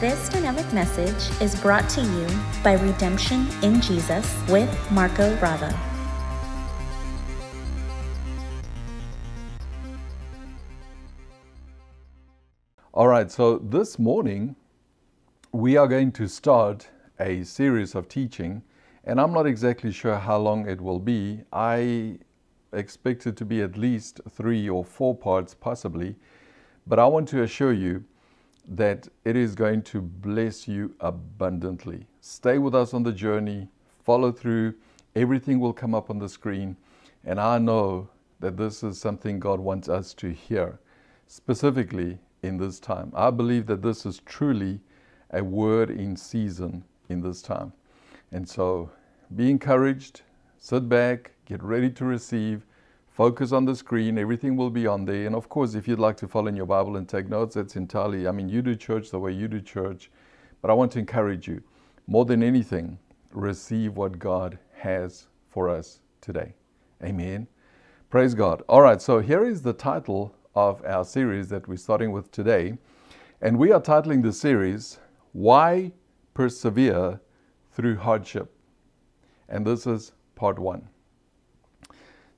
This dynamic message is brought to you by Redemption in Jesus with Marco Bravo. All right, so this morning we are going to start a series of teaching, and I'm not exactly sure how long it will be. I expect it to be at least three or four parts, possibly, but I want to assure you that it is going to bless you abundantly. Stay with us on the journey, follow through, everything will come up on the screen, and I know that this is something God wants us to hear, specifically in this time. I believe that this is truly a word in season in this time. And so be encouraged, sit back, get ready to receive, focus on the screen, everything will be on there. And of course, if you'd like to follow in your Bible and take notes, that's entirely, I mean, you do church the way you do church. But I want to encourage you, more than anything, receive what God has for us today. Amen. Praise God. All right, so here is the title of our series that we're starting with today. And we are titling the series, Why Persevere Through Hardship. And this is part one.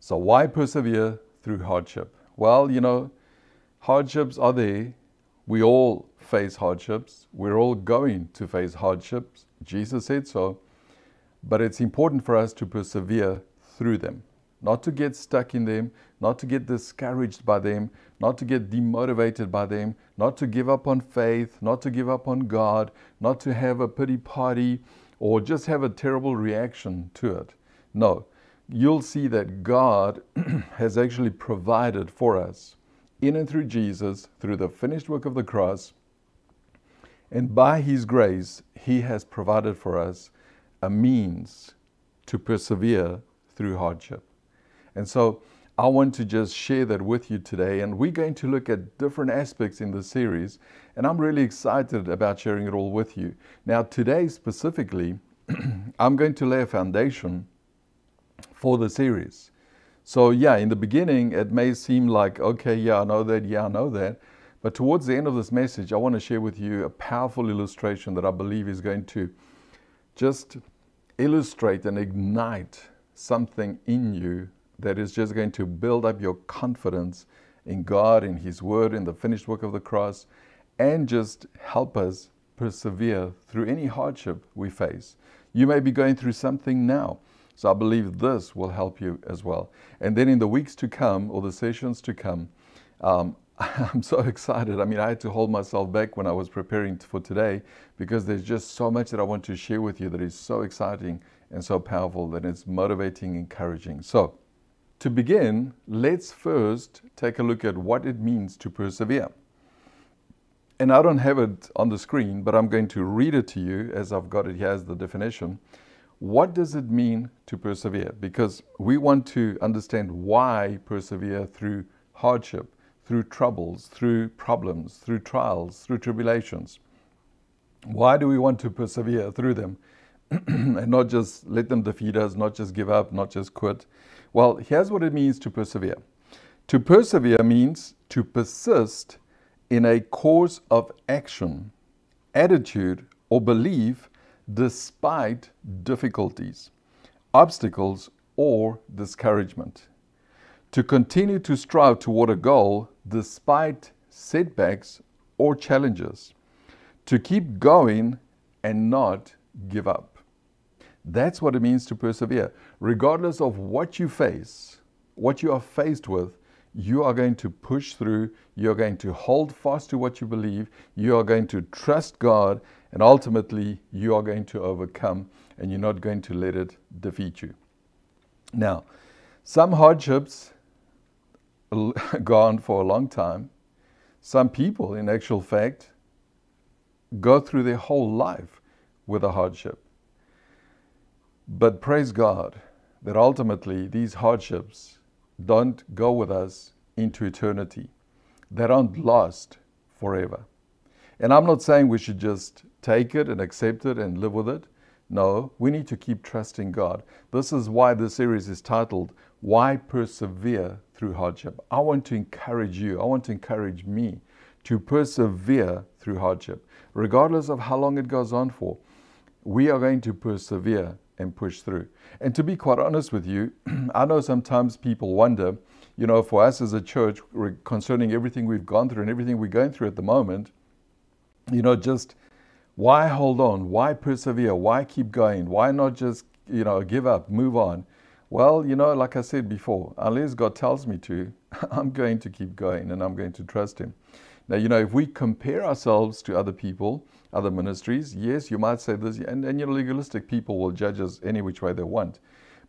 So, why persevere through hardship? Well, you know, hardships are there. We all face hardships. We're all going to face hardships. Jesus said so. But it's important for us to persevere through them not to get stuck in them, not to get discouraged by them, not to get demotivated by them, not to give up on faith, not to give up on God, not to have a pity party or just have a terrible reaction to it. No, you'll see that God has actually provided for us in and through Jesus, through the finished work of the cross. And by His grace, He has provided for us a means to persevere through hardship. And so I want to just share that with you today. And we're going to look at different aspects in the series. And I'm really excited about sharing it all with you. Now, today specifically, I'm going to lay a foundation for the series. So, yeah, in the beginning, it may seem like, okay, yeah, I know that, yeah, I know that. But towards the end of this message, I want to share with you a powerful illustration that I believe is going to just illustrate and ignite something in you that is just going to build up your confidence in God, in His Word, in the finished work of the cross, and just help us persevere through any hardship we face. You may be going through something now. So I believe this will help you as well. And then in the weeks to come, or the sessions to come, um, I'm so excited. I mean, I had to hold myself back when I was preparing for today because there's just so much that I want to share with you that is so exciting and so powerful that it's motivating, encouraging. So, to begin, let's first take a look at what it means to persevere. And I don't have it on the screen, but I'm going to read it to you as I've got it here as the definition. What does it mean to persevere? Because we want to understand why persevere through hardship, through troubles, through problems, through trials, through tribulations. Why do we want to persevere through them and not just let them defeat us, not just give up, not just quit? Well, here's what it means to persevere. To persevere means to persist in a course of action, attitude, or belief despite difficulties, obstacles, or discouragement. To continue to strive toward a goal despite setbacks or challenges. To keep going and not give up. That's what it means to persevere. Regardless of what you face, what you are faced with, you are going to push through, you're going to hold fast to what you believe, you are going to trust God, and ultimately you are going to overcome, and you're not going to let it defeat you. Now, some hardships go on for a long time. Some people, in actual fact, go through their whole life with a hardship. But praise God that ultimately these hardships don't go with us into eternity. They aren't lost forever. And I'm not saying we should just take it and accept it and live with it. No, we need to keep trusting God. This is why this series is titled, Why Persevere Through Hardship. I want to encourage you, I want to encourage me to persevere through hardship. Regardless of how long it goes on for, we are going to persevere and push through. And to be quite honest with you, I know sometimes people wonder, you know, for us as a church, concerning everything we've gone through and everything we're going through at the moment, you know, just why hold on? Why persevere? Why keep going? Why not just, you know, give up, move on? Well, you know, like I said before, unless God tells me to, I'm going to keep going and I'm going to trust Him. Now, you know, if we compare ourselves to other people, other ministries, yes, you might say this, and, and you know, legalistic people will judge us any which way they want.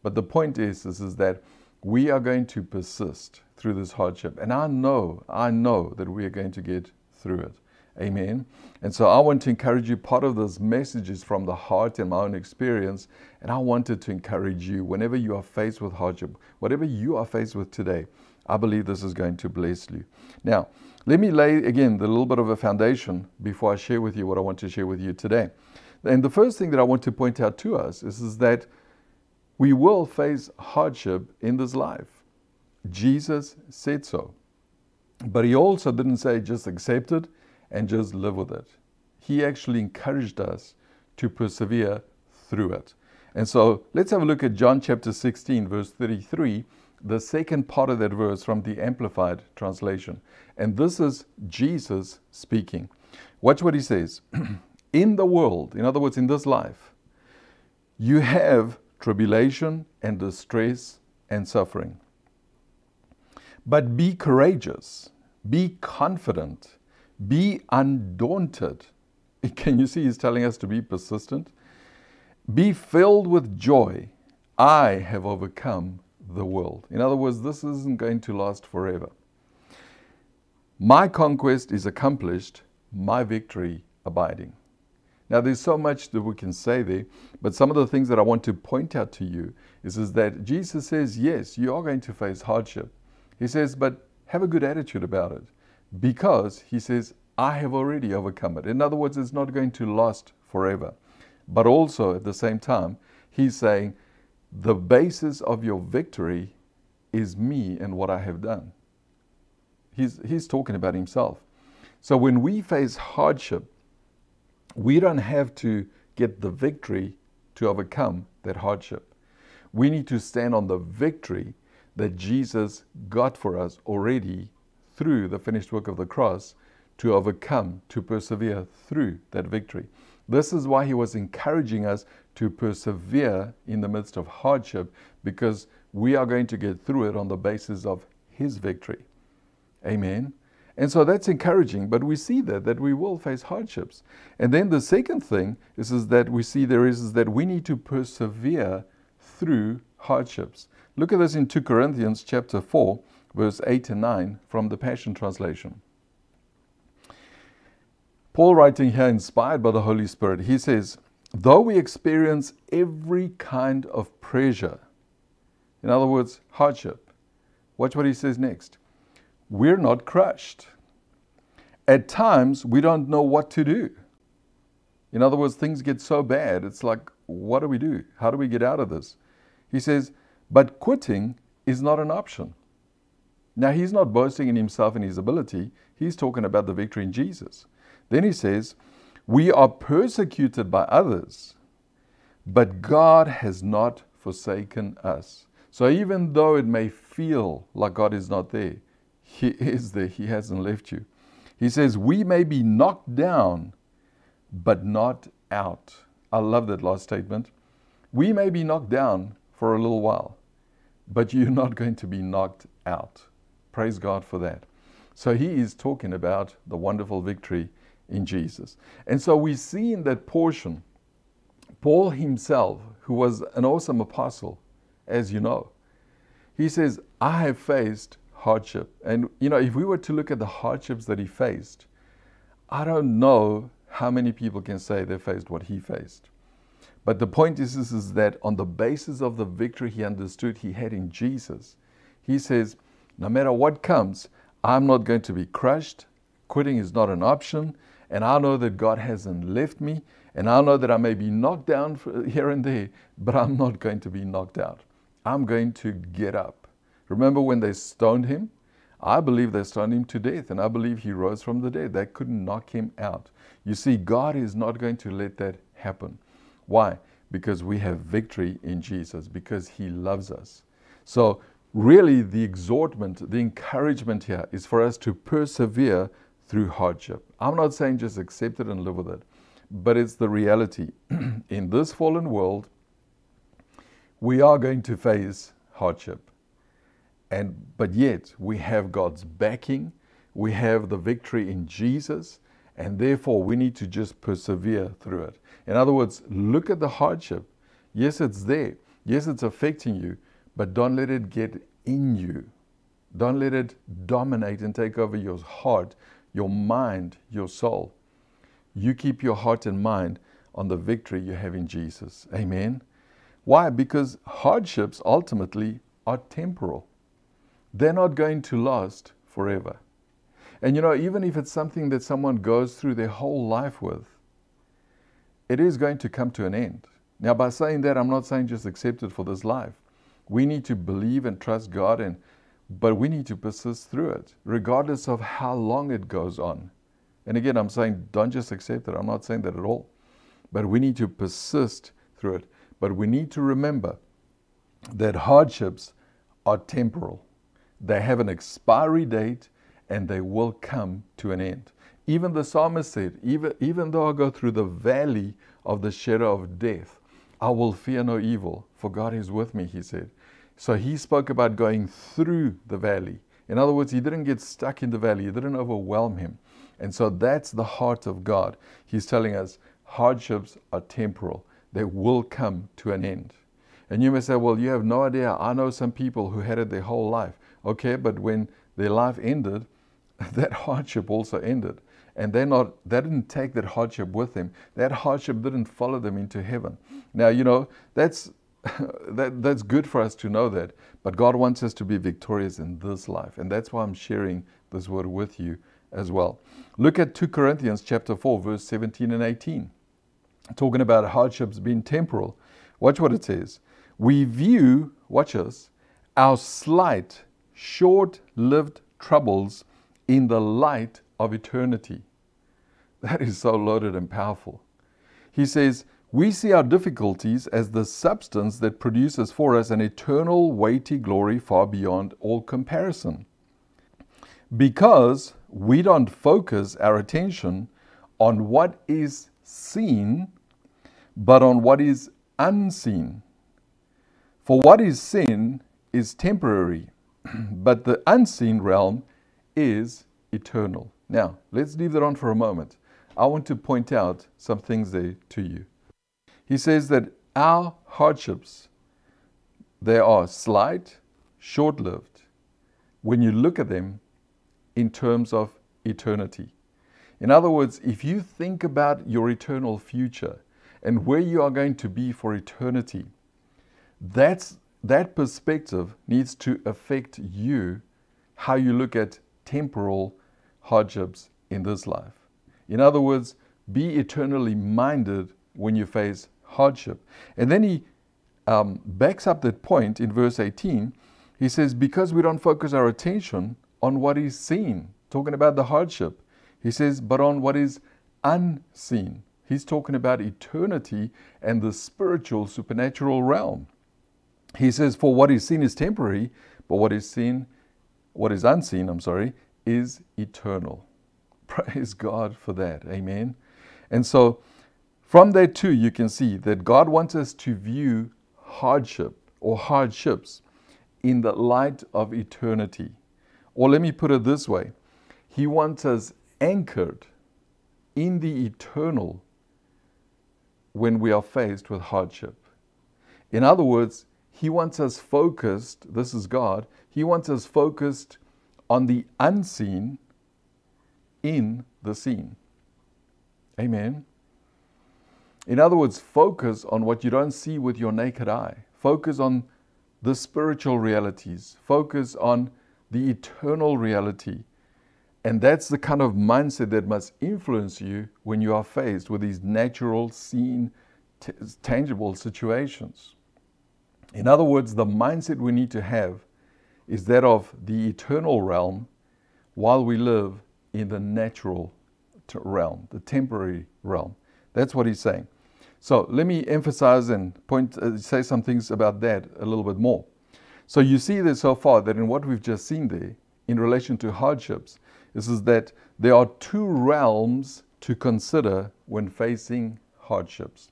But the point is, is, is that we are going to persist through this hardship. And I know, I know that we are going to get through it. Amen. And so I want to encourage you. Part of this message is from the heart and my own experience. And I wanted to encourage you whenever you are faced with hardship, whatever you are faced with today, I believe this is going to bless you. Now, let me lay again the little bit of a foundation before I share with you what I want to share with you today. And the first thing that I want to point out to us is, is that we will face hardship in this life. Jesus said so. But he also didn't say just accept it and just live with it. He actually encouraged us to persevere through it. And so let's have a look at John chapter 16, verse 33, the second part of that verse from the Amplified translation. And this is Jesus speaking. Watch what he says. in the world, in other words, in this life, you have tribulation and distress and suffering. But be courageous, be confident, be undaunted. Can you see he's telling us to be persistent? Be filled with joy. I have overcome the world. In other words, this isn't going to last forever. My conquest is accomplished, my victory abiding. Now, there's so much that we can say there, but some of the things that I want to point out to you is, is that Jesus says, yes, you are going to face hardship. He says, but have a good attitude about it because he says, I have already overcome it. In other words, it's not going to last forever. But also at the same time, he's saying, the basis of your victory is me and what I have done. He's, he's talking about himself. So when we face hardship, we don't have to get the victory to overcome that hardship. We need to stand on the victory that Jesus got for us already through the finished work of the cross to overcome, to persevere through that victory. This is why he was encouraging us to persevere in the midst of hardship because we are going to get through it on the basis of his victory. Amen. And so that's encouraging, but we see that that we will face hardships. And then the second thing is, is that we see there is, is that we need to persevere through hardships. Look at this in 2 Corinthians chapter 4, verse 8 and 9 from the Passion Translation. Paul, writing here, inspired by the Holy Spirit, he says, Though we experience every kind of pressure, in other words, hardship, watch what he says next. We're not crushed. At times, we don't know what to do. In other words, things get so bad, it's like, what do we do? How do we get out of this? He says, but quitting is not an option. Now, he's not boasting in himself and his ability, he's talking about the victory in Jesus. Then he says, We are persecuted by others, but God has not forsaken us. So even though it may feel like God is not there, He is there, He hasn't left you. He says, We may be knocked down, but not out. I love that last statement. We may be knocked down for a little while, but you're not going to be knocked out. Praise God for that. So he is talking about the wonderful victory in Jesus. And so we see in that portion, Paul himself, who was an awesome apostle, as you know, he says, I have faced hardship. And, you know, if we were to look at the hardships that he faced, I don't know how many people can say they faced what he faced. But the point is, is, is that on the basis of the victory he understood he had in Jesus, he says, no matter what comes, I'm not going to be crushed. Quitting is not an option. And I know that God hasn't left me. And I know that I may be knocked down here and there, but I'm not going to be knocked out. I'm going to get up. Remember when they stoned him? I believe they stoned him to death, and I believe he rose from the dead. They couldn't knock him out. You see, God is not going to let that happen. Why? Because we have victory in Jesus, because he loves us. So, really, the exhortment, the encouragement here is for us to persevere through hardship. I'm not saying just accept it and live with it, but it's the reality. in this fallen world, we are going to face hardship. And, but yet, we have God's backing, we have the victory in Jesus, and therefore we need to just persevere through it. In other words, look at the hardship. Yes, it's there. Yes, it's affecting you, but don't let it get in you. Don't let it dominate and take over your heart, your mind, your soul. You keep your heart and mind on the victory you have in Jesus. Amen. Why? Because hardships ultimately are temporal. They're not going to last forever. And you know, even if it's something that someone goes through their whole life with, it is going to come to an end. Now, by saying that, I'm not saying just accept it for this life. We need to believe and trust God, and, but we need to persist through it, regardless of how long it goes on. And again, I'm saying don't just accept it. I'm not saying that at all. But we need to persist through it. But we need to remember that hardships are temporal, they have an expiry date and they will come to an end. Even the psalmist said, even, even though I go through the valley of the shadow of death, I will fear no evil, for God is with me, he said. So he spoke about going through the valley. In other words, he didn't get stuck in the valley, it didn't overwhelm him. And so that's the heart of God. He's telling us hardships are temporal they will come to an end. And you may say, well, you have no idea. I know some people who had it their whole life. Okay, but when their life ended, that hardship also ended. And they're not they didn't take that hardship with them. That hardship didn't follow them into heaven. Now, you know, that's that, that's good for us to know that. But God wants us to be victorious in this life. And that's why I'm sharing this word with you as well. Look at 2 Corinthians chapter 4, verse 17 and 18 talking about hardships being temporal. Watch what it says. We view, watch us, our slight, short lived troubles in the light of eternity. That is so loaded and powerful. He says, We see our difficulties as the substance that produces for us an eternal, weighty glory far beyond all comparison. Because we don't focus our attention on what is seen, but on what is unseen. For what is seen is temporary, but the unseen realm is eternal. Now, let's leave that on for a moment. I want to point out some things there to you. He says that our hardships, they are slight, short-lived, when you look at them in terms of eternity. In other words, if you think about your eternal future and where you are going to be for eternity, that's, that perspective needs to affect you, how you look at temporal hardships in this life. In other words, be eternally minded when you face hardship. And then he um, backs up that point in verse 18. He says, Because we don't focus our attention on what is seen, talking about the hardship, he says, but on what is unseen. He's talking about eternity and the spiritual, supernatural realm. He says, For what is seen is temporary, but what is seen, what is unseen, I'm sorry, is eternal. Praise God for that. Amen. And so, from there too, you can see that God wants us to view hardship or hardships in the light of eternity. Or let me put it this way He wants us anchored in the eternal when we are faced with hardship. In other words, He wants us focused, this is God, He wants us focused on the unseen in the seen. Amen. In other words, focus on what you don't see with your naked eye. Focus on the spiritual realities. Focus on the eternal reality and that's the kind of mindset that must influence you when you are faced with these natural, seen, t- tangible situations. In other words, the mindset we need to have is that of the eternal realm while we live in the natural realm, the temporary realm. That's what he's saying. So let me emphasize and point, uh, say some things about that a little bit more. So you see there so far that in what we've just seen there, in relation to hardships, this is that there are two realms to consider when facing hardships.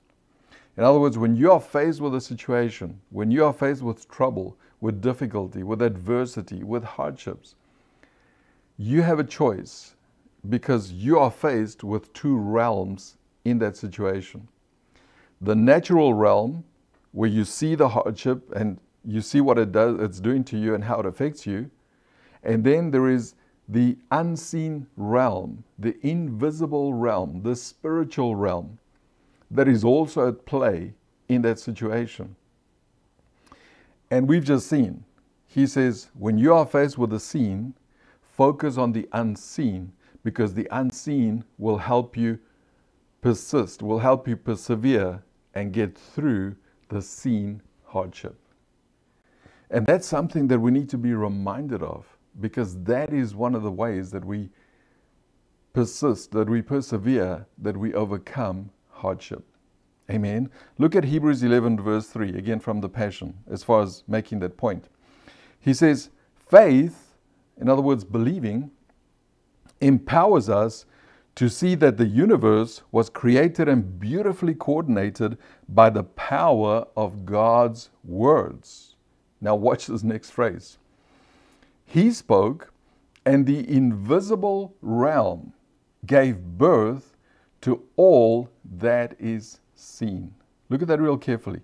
In other words, when you are faced with a situation, when you are faced with trouble, with difficulty, with adversity, with hardships, you have a choice because you are faced with two realms in that situation. The natural realm, where you see the hardship and you see what it does, it's doing to you and how it affects you. And then there is the unseen realm, the invisible realm, the spiritual realm that is also at play in that situation. And we've just seen, he says, when you are faced with the seen, focus on the unseen because the unseen will help you persist, will help you persevere and get through the seen hardship. And that's something that we need to be reminded of because that is one of the ways that we persist, that we persevere, that we overcome hardship. Amen. Look at Hebrews 11, verse 3, again from the Passion, as far as making that point. He says, Faith, in other words, believing, empowers us to see that the universe was created and beautifully coordinated by the power of God's words. Now, watch this next phrase. He spoke, and the invisible realm gave birth to all that is seen. Look at that real carefully.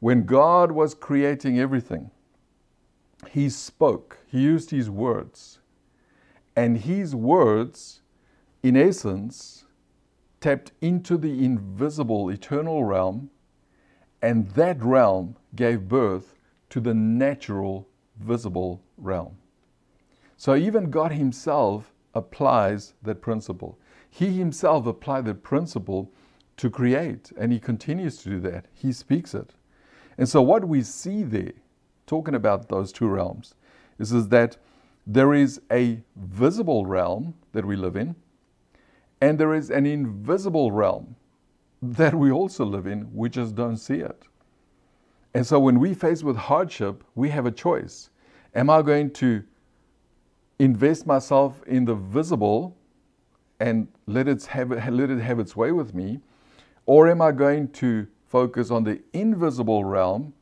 When God was creating everything, He spoke, He used His words. And His words in essence, tapped into the invisible eternal realm, and that realm gave birth to the natural visible realm. So even God Himself applies that principle. He Himself applied that principle to create, and He continues to do that. He speaks it. And so, what we see there, talking about those two realms, is, is that there is a visible realm that we live in, and there is an invisible realm that we also live in, we just don't see it. And so when we face with hardship, we have a choice. Am I going to invest myself in the visible and let it have, let it have its way with me? Or am I going to focus on the invisible realm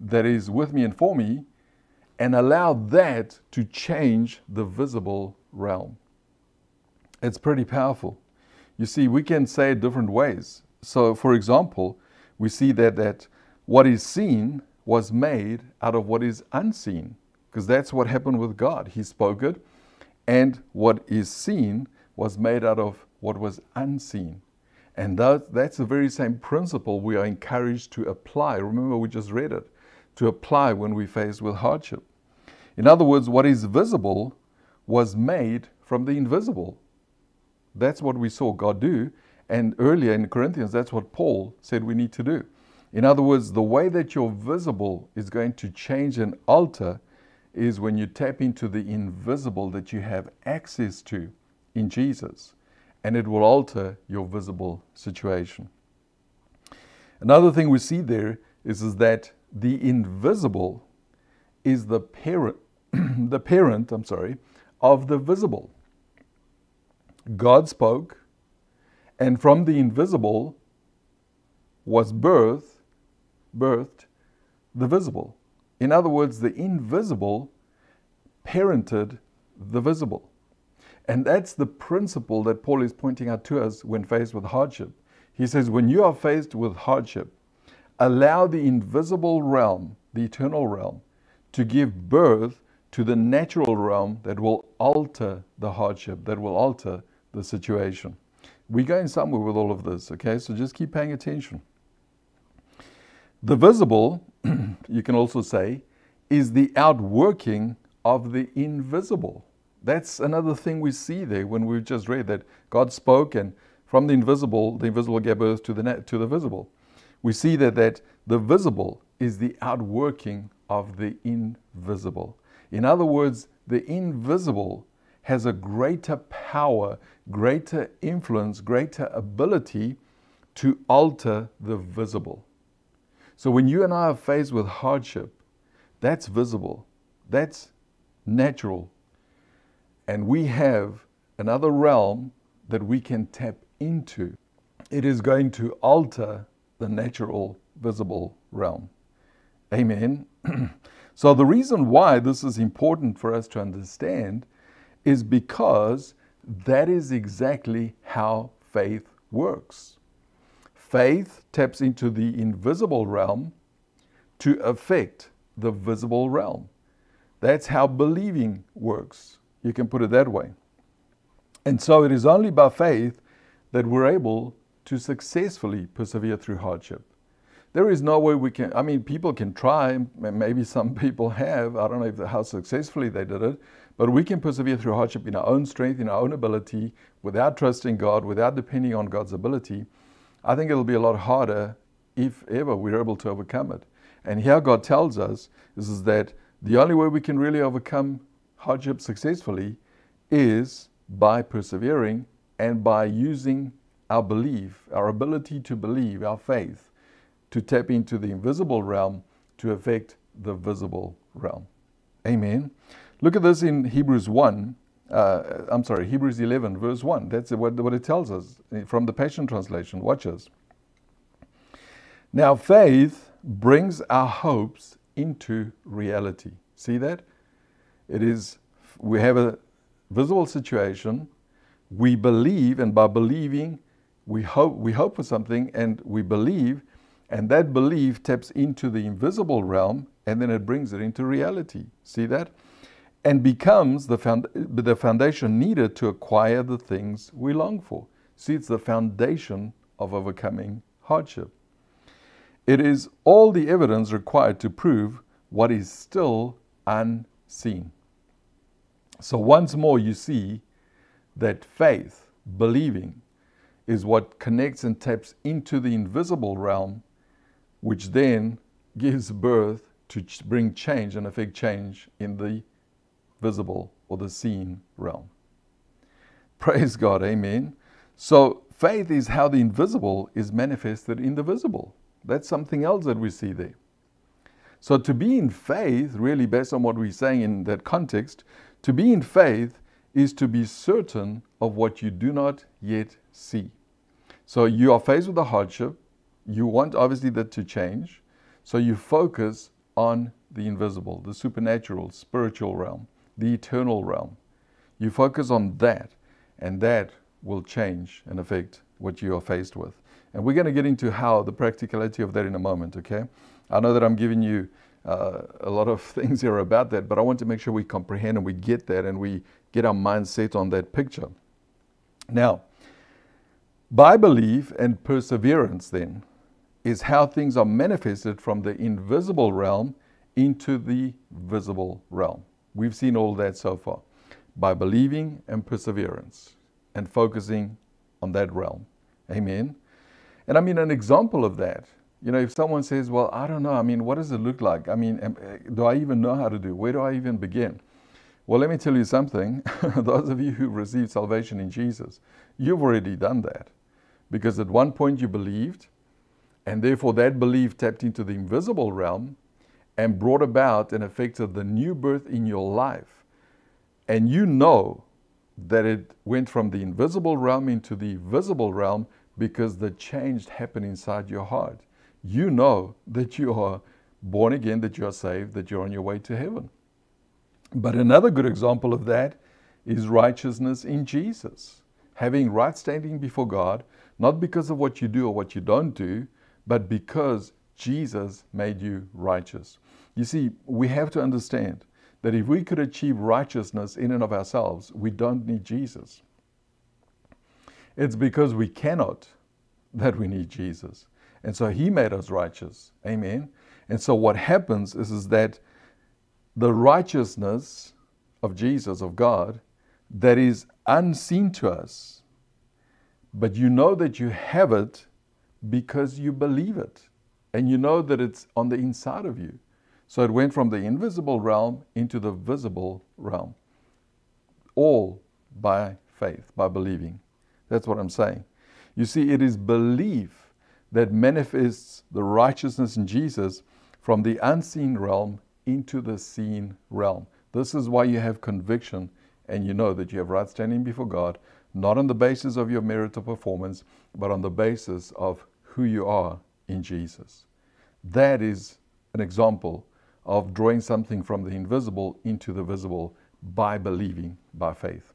that is with me and for me and allow that to change the visible realm? It's pretty powerful. You see, we can say it different ways. So, for example, we see that, that what is seen was made out of what is unseen, because that's what happened with God. He spoke it, and what is seen was made out of what was unseen. And that, that's the very same principle we are encouraged to apply. Remember, we just read it to apply when we face with hardship. In other words, what is visible was made from the invisible. That's what we saw God do. And earlier in Corinthians, that's what Paul said we need to do. In other words, the way that you're visible is going to change and alter is when you tap into the invisible that you have access to in Jesus, and it will alter your visible situation. Another thing we see there is, is that the invisible is the parent, the parent, I'm sorry, of the visible. God spoke, and from the invisible was birth, birthed the visible. In other words, the invisible parented the visible. And that's the principle that Paul is pointing out to us when faced with hardship. He says, when you are faced with hardship, allow the invisible realm, the eternal realm, to give birth to the natural realm that will alter the hardship, that will alter the situation. We're going somewhere with all of this, okay? So just keep paying attention. The visible, you can also say, is the outworking of the invisible. That's another thing we see there when we've just read that God spoke and from the invisible, the invisible gave birth to the, to the visible. We see that, that the visible is the outworking of the invisible. In other words, the invisible has a greater power, greater influence, greater ability to alter the visible. So when you and I are faced with hardship, that's visible, that's natural. And we have another realm that we can tap into. It is going to alter the natural, visible realm. Amen. so, the reason why this is important for us to understand is because that is exactly how faith works. Faith taps into the invisible realm to affect the visible realm. That's how believing works. You can put it that way. And so it is only by faith that we're able to successfully persevere through hardship. There is no way we can, I mean, people can try, maybe some people have, I don't know if, how successfully they did it, but we can persevere through hardship in our own strength, in our own ability, without trusting God, without depending on God's ability. I think it'll be a lot harder if ever we're able to overcome it. And here God tells us is, is that the only way we can really overcome hardship successfully is by persevering and by using our belief, our ability to believe, our faith, to tap into the invisible realm to affect the visible realm. Amen. Look at this in Hebrews 1. Uh, I'm sorry, Hebrews 11, verse 1. That's what, what it tells us from the Passion Translation. Watch us. Now, faith brings our hopes into reality. See that? It is, we have a visible situation, we believe, and by believing, we hope, we hope for something and we believe, and that belief taps into the invisible realm and then it brings it into reality. See that? And becomes the, found, the foundation needed to acquire the things we long for. See, it's the foundation of overcoming hardship. It is all the evidence required to prove what is still unseen. So, once more, you see that faith, believing, is what connects and taps into the invisible realm, which then gives birth to bring change and affect change in the visible or the seen realm. Praise God, amen. So, faith is how the invisible is manifested in the visible. That's something else that we see there. So, to be in faith, really based on what we're saying in that context, to be in faith is to be certain of what you do not yet see. So, you are faced with a hardship. You want obviously that to change. So, you focus on the invisible, the supernatural, spiritual realm, the eternal realm. You focus on that, and that will change and affect what you are faced with. And we're going to get into how the practicality of that in a moment, okay? I know that I'm giving you uh, a lot of things here about that, but I want to make sure we comprehend and we get that and we get our mind set on that picture. Now, by belief and perseverance, then, is how things are manifested from the invisible realm into the visible realm. We've seen all that so far. By believing and perseverance and focusing on that realm. Amen. And I mean, an example of that, you know, if someone says, Well, I don't know, I mean, what does it look like? I mean, do I even know how to do? Where do I even begin? Well, let me tell you something. Those of you who received salvation in Jesus, you've already done that. Because at one point you believed, and therefore that belief tapped into the invisible realm and brought about and affected the new birth in your life. And you know that it went from the invisible realm into the visible realm because the change happened inside your heart. You know that you are born again, that you are saved, that you're on your way to heaven. But another good example of that is righteousness in Jesus. Having right standing before God, not because of what you do or what you don't do, but because Jesus made you righteous. You see, we have to understand that if we could achieve righteousness in and of ourselves, we don't need Jesus. It's because we cannot that we need Jesus. And so he made us righteous. Amen. And so what happens is, is that the righteousness of Jesus, of God, that is unseen to us, but you know that you have it because you believe it and you know that it's on the inside of you. So it went from the invisible realm into the visible realm. all by faith, by believing. That's what I'm saying. You see, it is belief that manifests the righteousness in Jesus from the unseen realm into the seen realm. This is why you have conviction and you know that you have right standing before God, not on the basis of your merit or performance, but on the basis of who you are in Jesus. That is an example of drawing something from the invisible into the visible by believing by faith.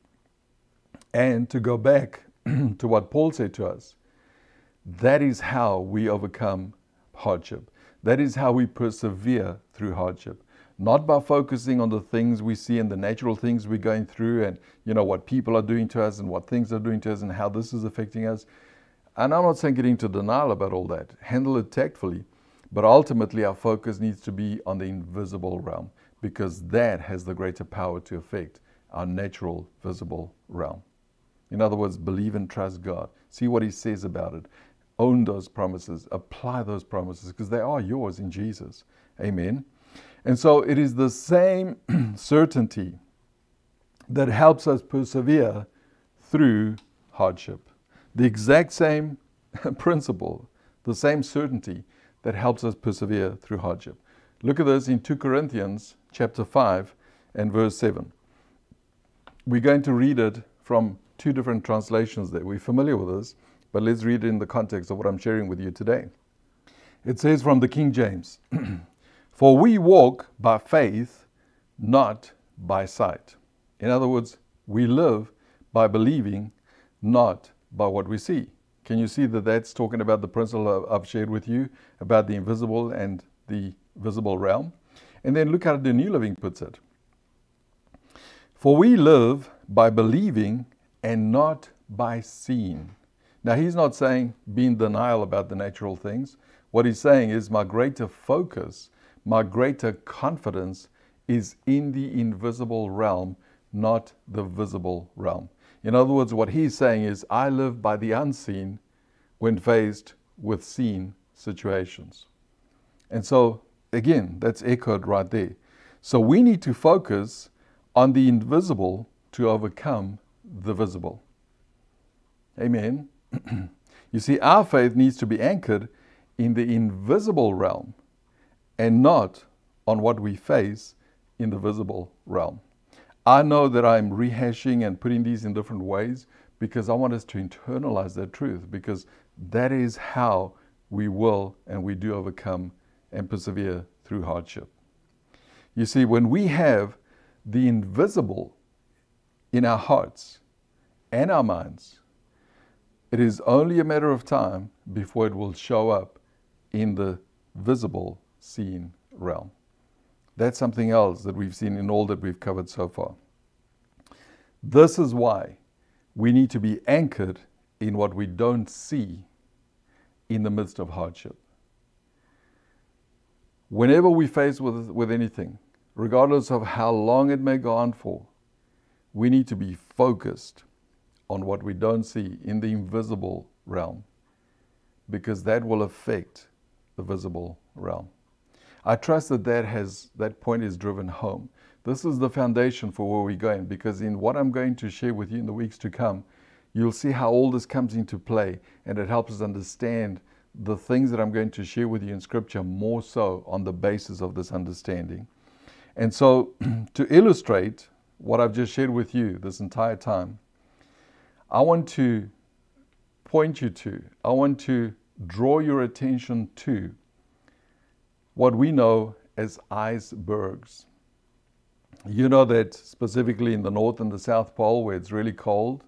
And to go back to what Paul said to us, that is how we overcome hardship. That is how we persevere through hardship. Not by focusing on the things we see and the natural things we're going through and you know what people are doing to us and what things are doing to us and how this is affecting us. And I'm not saying get into denial about all that. Handle it tactfully. But ultimately our focus needs to be on the invisible realm because that has the greater power to affect our natural visible realm. In other words, believe and trust God. See what He says about it. Own those promises. Apply those promises because they are yours in Jesus. Amen. And so it is the same certainty that helps us persevere through hardship. The exact same principle, the same certainty that helps us persevere through hardship. Look at this in 2 Corinthians chapter 5 and verse 7. We're going to read it from two different translations there. We're familiar with this, but let's read it in the context of what I'm sharing with you today. It says from the King James, For we walk by faith, not by sight. In other words, we live by believing, not by what we see. Can you see that that's talking about the principle I've shared with you about the invisible and the visible realm? And then look how the New Living puts it. For we live by believing and not by seeing. Now, he's not saying be in denial about the natural things. What he's saying is my greater focus, my greater confidence is in the invisible realm, not the visible realm. In other words, what he's saying is I live by the unseen when faced with seen situations. And so, again, that's echoed right there. So we need to focus on the invisible to overcome the visible. Amen. you see, our faith needs to be anchored in the invisible realm and not on what we face in the visible realm. I know that I'm rehashing and putting these in different ways because I want us to internalize that truth because that is how we will and we do overcome and persevere through hardship. You see, when we have the invisible in our hearts and our minds, it is only a matter of time before it will show up in the visible, seen realm. That's something else that we've seen in all that we've covered so far. This is why we need to be anchored in what we don't see in the midst of hardship. Whenever we face with, with anything, regardless of how long it may go on for, we need to be focused on what we don't see in the invisible realm because that will affect the visible realm. I trust that that, has, that point is driven home. This is the foundation for where we're going because in what I'm going to share with you in the weeks to come, you'll see how all this comes into play and it helps us understand the things that I'm going to share with you in Scripture more so on the basis of this understanding. And so, to illustrate what I've just shared with you this entire time, I want to point you to, I want to draw your attention to what we know as icebergs. You know that specifically in the North and the South Pole, where it's really cold,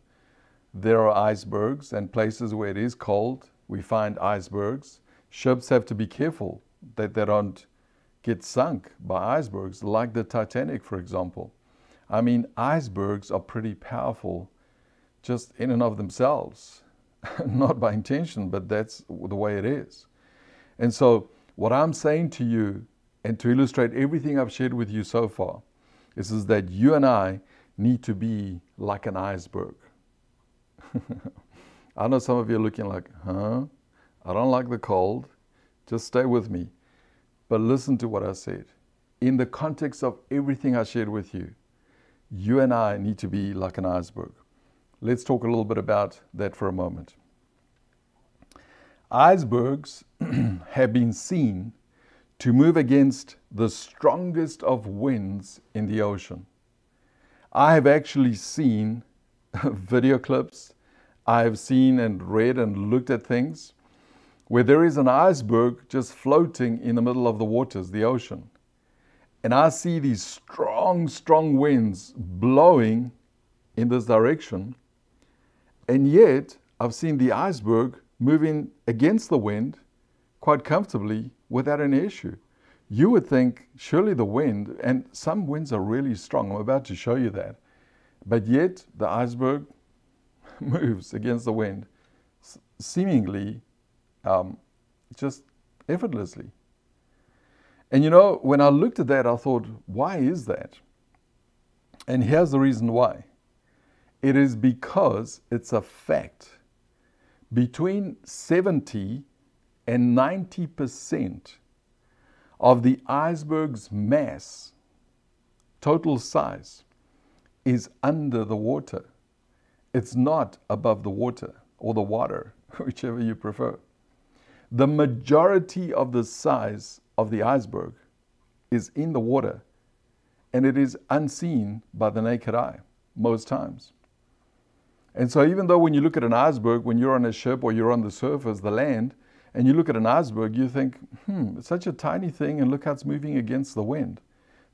there are icebergs, and places where it is cold, we find icebergs. Ships have to be careful that they don't get sunk by icebergs, like the Titanic, for example. I mean, icebergs are pretty powerful just in and of themselves, not by intention, but that's the way it is. And so, what I'm saying to you, and to illustrate everything I've shared with you so far, is, is that you and I need to be like an iceberg. I know some of you are looking like, huh? I don't like the cold. Just stay with me. But listen to what I said. In the context of everything I shared with you, you and I need to be like an iceberg. Let's talk a little bit about that for a moment. Icebergs have been seen to move against the strongest of winds in the ocean. I have actually seen video clips, I have seen and read and looked at things where there is an iceberg just floating in the middle of the waters, the ocean. And I see these strong, strong winds blowing in this direction. And yet, I've seen the iceberg moving against the wind quite comfortably without any issue. You would think, surely the wind, and some winds are really strong. I'm about to show you that. But yet, the iceberg moves against the wind, seemingly um, just effortlessly. And you know, when I looked at that, I thought, why is that? And here's the reason why it is because it's a fact. Between 70 and 90% of the iceberg's mass, total size, is under the water. It's not above the water or the water, whichever you prefer. The majority of the size of the iceberg is in the water and it is unseen by the naked eye most times. And so, even though when you look at an iceberg, when you're on a ship or you're on the surface, the land, and you look at an iceberg, you think, hmm, it's such a tiny thing, and look how it's moving against the wind.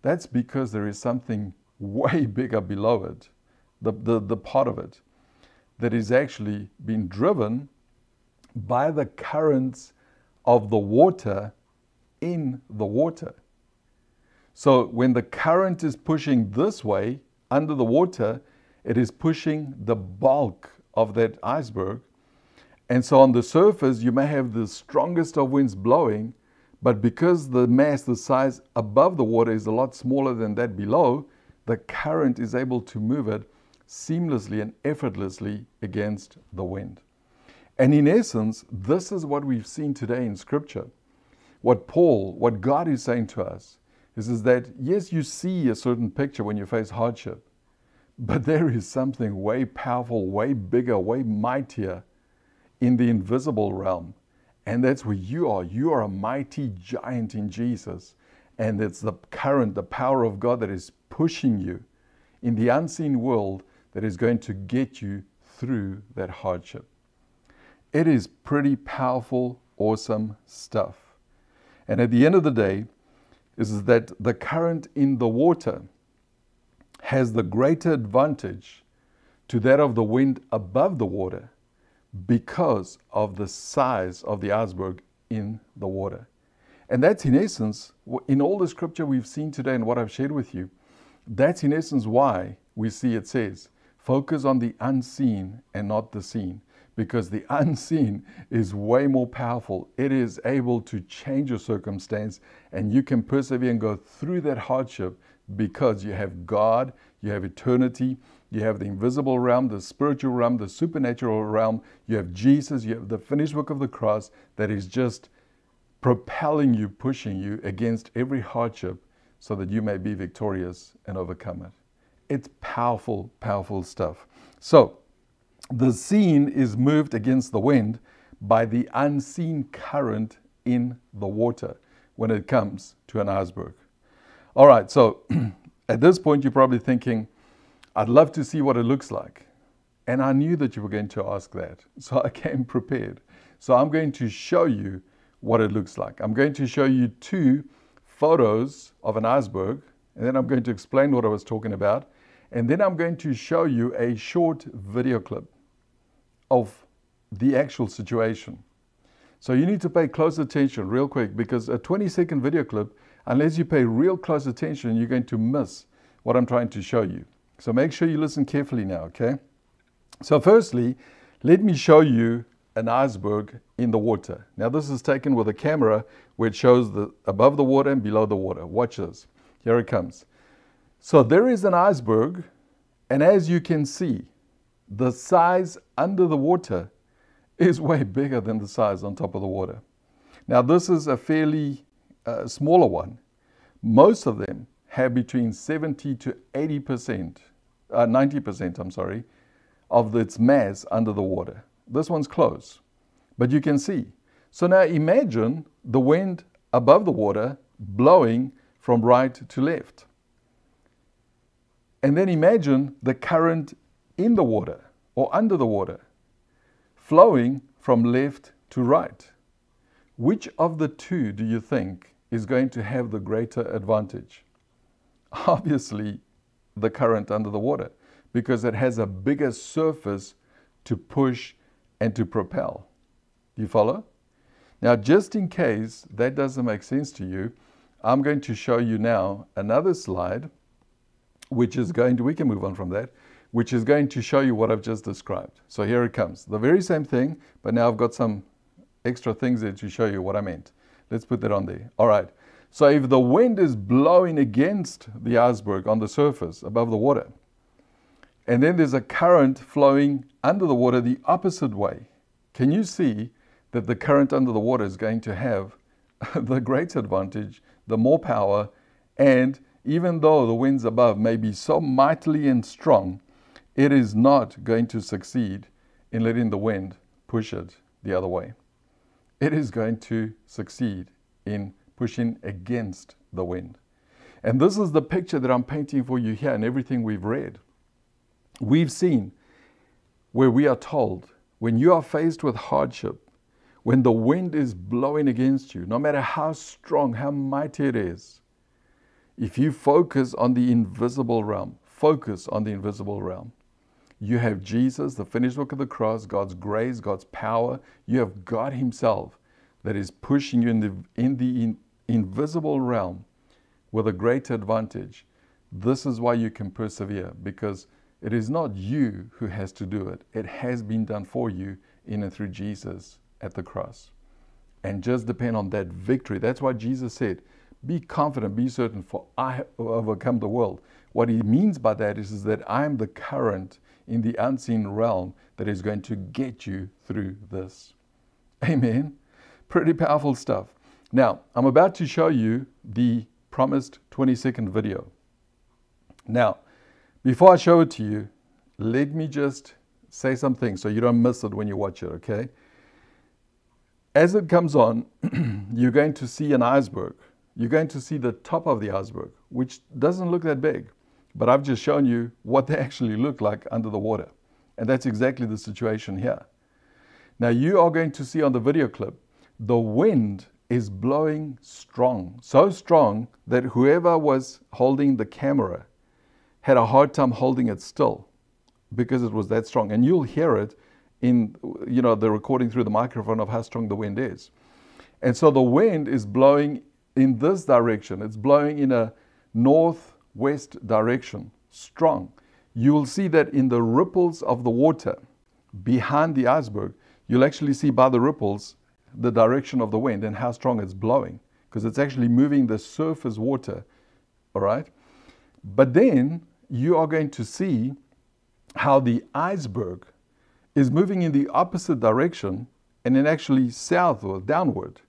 That's because there is something way bigger below it, the, the, the part of it, that is actually being driven by the currents of the water in the water. So when the current is pushing this way under the water, it is pushing the bulk of that iceberg. And so on the surface, you may have the strongest of winds blowing, but because the mass, the size above the water is a lot smaller than that below, the current is able to move it seamlessly and effortlessly against the wind. And in essence, this is what we've seen today in Scripture. What Paul, what God is saying to us is, is that yes, you see a certain picture when you face hardship, but there is something way powerful, way bigger, way mightier in the invisible realm. And that's where you are. You are a mighty giant in Jesus. And it's the current, the power of God that is pushing you in the unseen world that is going to get you through that hardship. It is pretty powerful, awesome stuff. And at the end of the day, is that the current in the water has the greater advantage to that of the wind above the water because of the size of the iceberg in the water. And that's in essence, in all the scripture we've seen today and what I've shared with you, that's in essence why we see it says, focus on the unseen and not the seen. Because the unseen is way more powerful. It is able to change your circumstance, and you can persevere and go through that hardship because you have God, you have eternity, you have the invisible realm, the spiritual realm, the supernatural realm, you have Jesus, you have the finished work of the cross that is just propelling you, pushing you against every hardship so that you may be victorious and overcome it. It's powerful, powerful stuff. So, the seen is moved against the wind by the unseen current in the water when it comes to an iceberg. All right, so at this point, you're probably thinking, I'd love to see what it looks like. And I knew that you were going to ask that. So I came prepared. So I'm going to show you what it looks like. I'm going to show you two photos of an iceberg, and then I'm going to explain what I was talking about. And then I'm going to show you a short video clip of the actual situation. So you need to pay close attention real quick because a 20 second video clip, unless you pay real close attention, you're going to miss what I'm trying to show you. So make sure you listen carefully now, okay? So firstly, let me show you an iceberg in the water. Now this is taken with a camera where it shows the above the water and below the water. Watch this. Here it comes. So there is an iceberg, and as you can see, the size under the water is way bigger than the size on top of the water. Now this is a fairly uh, smaller one. Most of them have between 70 to 80%, uh, 90%, I'm sorry, of its mass under the water. This one's close, but you can see. So now imagine the wind above the water blowing from right to left. And then imagine the current in the water or under the water flowing from left to right. Which of the two do you think is going to have the greater advantage? Obviously, the current under the water because it has a bigger surface to push and to propel. You follow? Now, just in case that doesn't make sense to you, I'm going to show you now another slide, which is going to, we can move on from that, which is going to show you what I've just described. So here it comes. The very same thing, but now I've got some extra things there to show you what I meant. Let's put that on there. All right. So if the wind is blowing against the iceberg on the surface above the water, and then there's a current flowing under the water the opposite way, can you see that the current under the water is going to have the great advantage, the more power, and even though the winds above may be so mightily and strong, it is not going to succeed in letting the wind push it the other way. It is going to succeed in pushing against the wind. And this is the picture that I'm painting for you here and everything we've read. We've seen where we are told when you are faced with hardship, when the wind is blowing against you, no matter how strong, how mighty it is, if you focus on the invisible realm, focus on the invisible realm. You have Jesus, the finished work of the cross, God's grace, God's power. You have God Himself that is pushing you in the, in the in, invisible realm with a great advantage. This is why you can persevere because it is not you who has to do it. It has been done for you in and through Jesus at the cross. And just depend on that victory. That's why Jesus said, Be confident, be certain, for I have overcome the world. What he means by that is, is that I am the current in the unseen realm that is going to get you through this. Amen. Pretty powerful stuff. Now, I'm about to show you the promised 20 second video. Now, before I show it to you, let me just say something so you don't miss it when you watch it, okay? As it comes on, you're going to see an iceberg. You're going to see the top of the iceberg, which doesn't look that big, but I've just shown you what they actually look like under the water. And that's exactly the situation here. Now, you are going to see on the video clip the wind is blowing strong, so strong that whoever was holding the camera had a hard time holding it still because it was that strong. And you'll hear it in you know the recording through the microphone of how strong the wind is. And so the wind is blowing in this direction. It's blowing in a northwest direction, strong. You will see that in the ripples of the water behind the iceberg, you'll actually see by the ripples the direction of the wind and how strong it's blowing because it's actually moving the surface water. All right. But then you are going to see how the iceberg is moving in the opposite direction and then actually south or downward.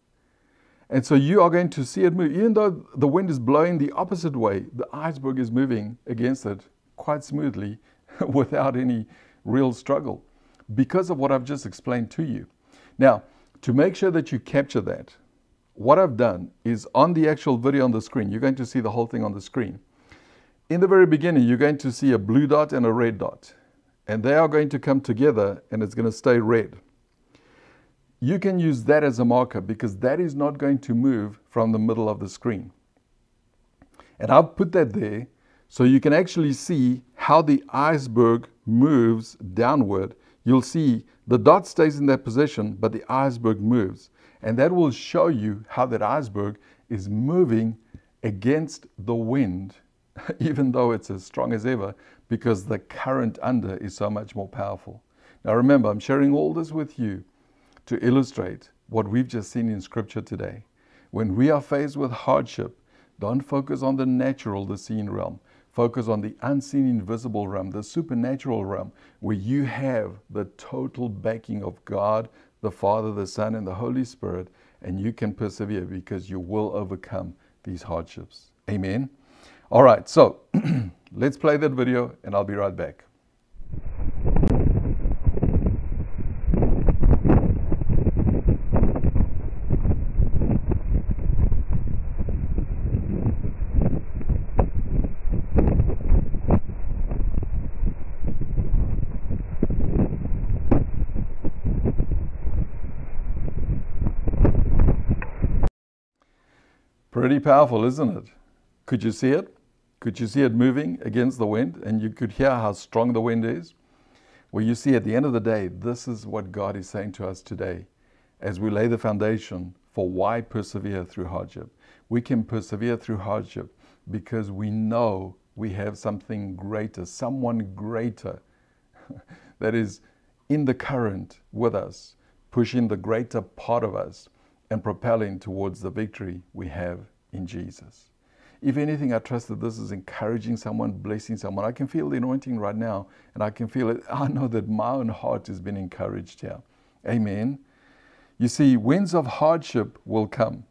And so you are going to see it move. Even though the wind is blowing the opposite way, the iceberg is moving against it quite smoothly without any real struggle because of what I've just explained to you. Now, to make sure that you capture that, what I've done is on the actual video on the screen, you're going to see the whole thing on the screen. In the very beginning, you're going to see a blue dot and a red dot, and they are going to come together and it's going to stay red. You can use that as a marker because that is not going to move from the middle of the screen. And I've put that there so you can actually see how the iceberg moves downward. You'll see the dot stays in that position, but the iceberg moves. And that will show you how that iceberg is moving against the wind, even though it's as strong as ever, because the current under is so much more powerful. Now remember, I'm sharing all this with you to illustrate what we've just seen in Scripture today. When we are faced with hardship, don't focus on the natural, the seen realm. Focus on the unseen, invisible realm, the supernatural realm, where you have the total backing of God, the Father, the Son, and the Holy Spirit, and you can persevere because you will overcome these hardships. Amen. All right, so let's play that video and I'll be right back. Pretty powerful, isn't it? Could you see it? Could you see it moving against the wind? And you could hear how strong the wind is? Well, you see, at the end of the day, this is what God is saying to us today as we lay the foundation for why persevere through hardship. We can persevere through hardship because we know we have something greater, someone greater that is in the current with us, pushing the greater part of us and propelling towards the victory we have in Jesus. If anything, I trust that this is encouraging someone, blessing someone. I can feel the anointing right now, and I can feel it. I know that my own heart has been encouraged here. Amen. You see, winds of hardship will come,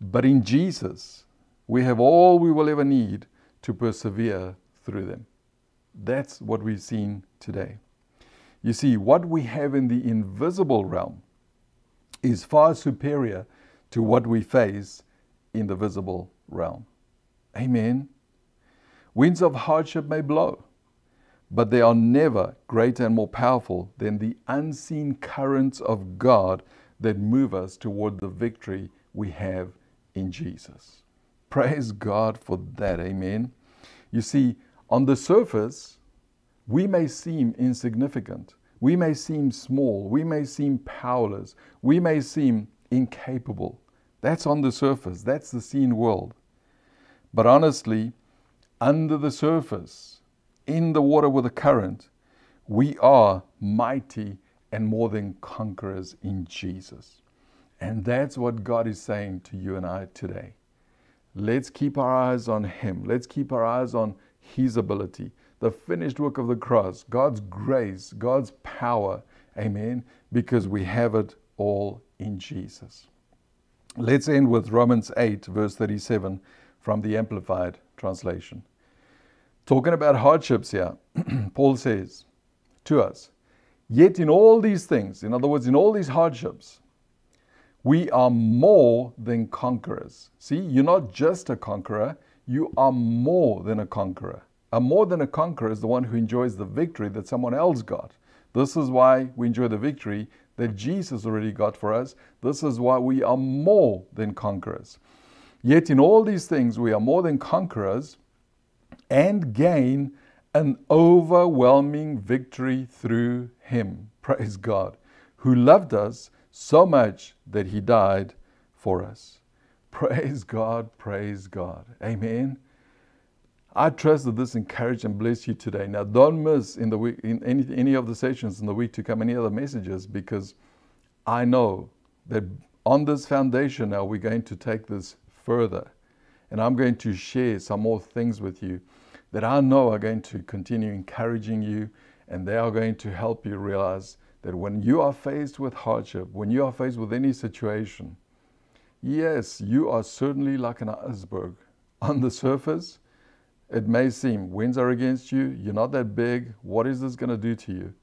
but in Jesus, we have all we will ever need to persevere through them. That's what we've seen today. You see, what we have in the invisible realm is far superior to what we face in the visible realm. Amen. Winds of hardship may blow, but they are never greater and more powerful than the unseen currents of God that move us toward the victory we have in Jesus. Praise God for that. Amen. You see, on the surface, we may seem insignificant, we may seem small, we may seem powerless, we may seem incapable. That's on the surface, that's the seen world. But honestly, under the surface, in the water with the current, we are mighty and more than conquerors in Jesus. And that's what God is saying to you and I today. Let's keep our eyes on Him. Let's keep our eyes on His ability the finished work of the cross, God's grace, God's power. Amen. Because we have it all in Jesus. Let's end with Romans 8, verse 37 from the Amplified Translation. Talking about hardships here, Paul says to us, Yet in all these things, in other words, in all these hardships, we are more than conquerors. See, you're not just a conqueror, you are more than a conqueror. A more than a conqueror is the one who enjoys the victory that someone else got. This is why we enjoy the victory that Jesus already got for us. This is why we are more than conquerors. Yet in all these things, we are more than conquerors and gain an overwhelming victory through Him. Praise God, who loved us so much that He died for us. Praise God, praise God. Amen. I trust that this encouraged and blessed you today. Now, don't miss in the week in any any of the sessions in the week to come any other messages because I know that on this foundation now we're going to take this further, and I'm going to share some more things with you that I know are going to continue encouraging you, and they are going to help you realize that when you are faced with hardship, when you are faced with any situation, yes, you are certainly like an iceberg on the surface it may seem winds are against you, you're not that big, what is this going to do to you?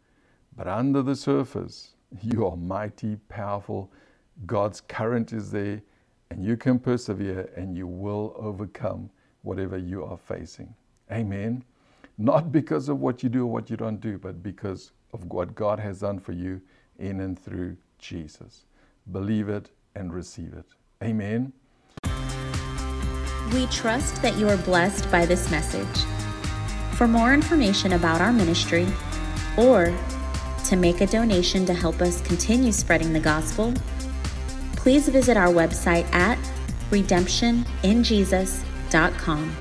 But under the surface, you are mighty, powerful. God's current is there, and you can persevere and you will overcome whatever you are facing. Amen. Not because of what you do or what you don't do, but because of what God has done for you in and through Jesus. Believe it and receive it. Amen. We trust that you are blessed by this message. For more information about our ministry or to make a donation to help us continue spreading the gospel, please visit our website at redemptioninjesus.com.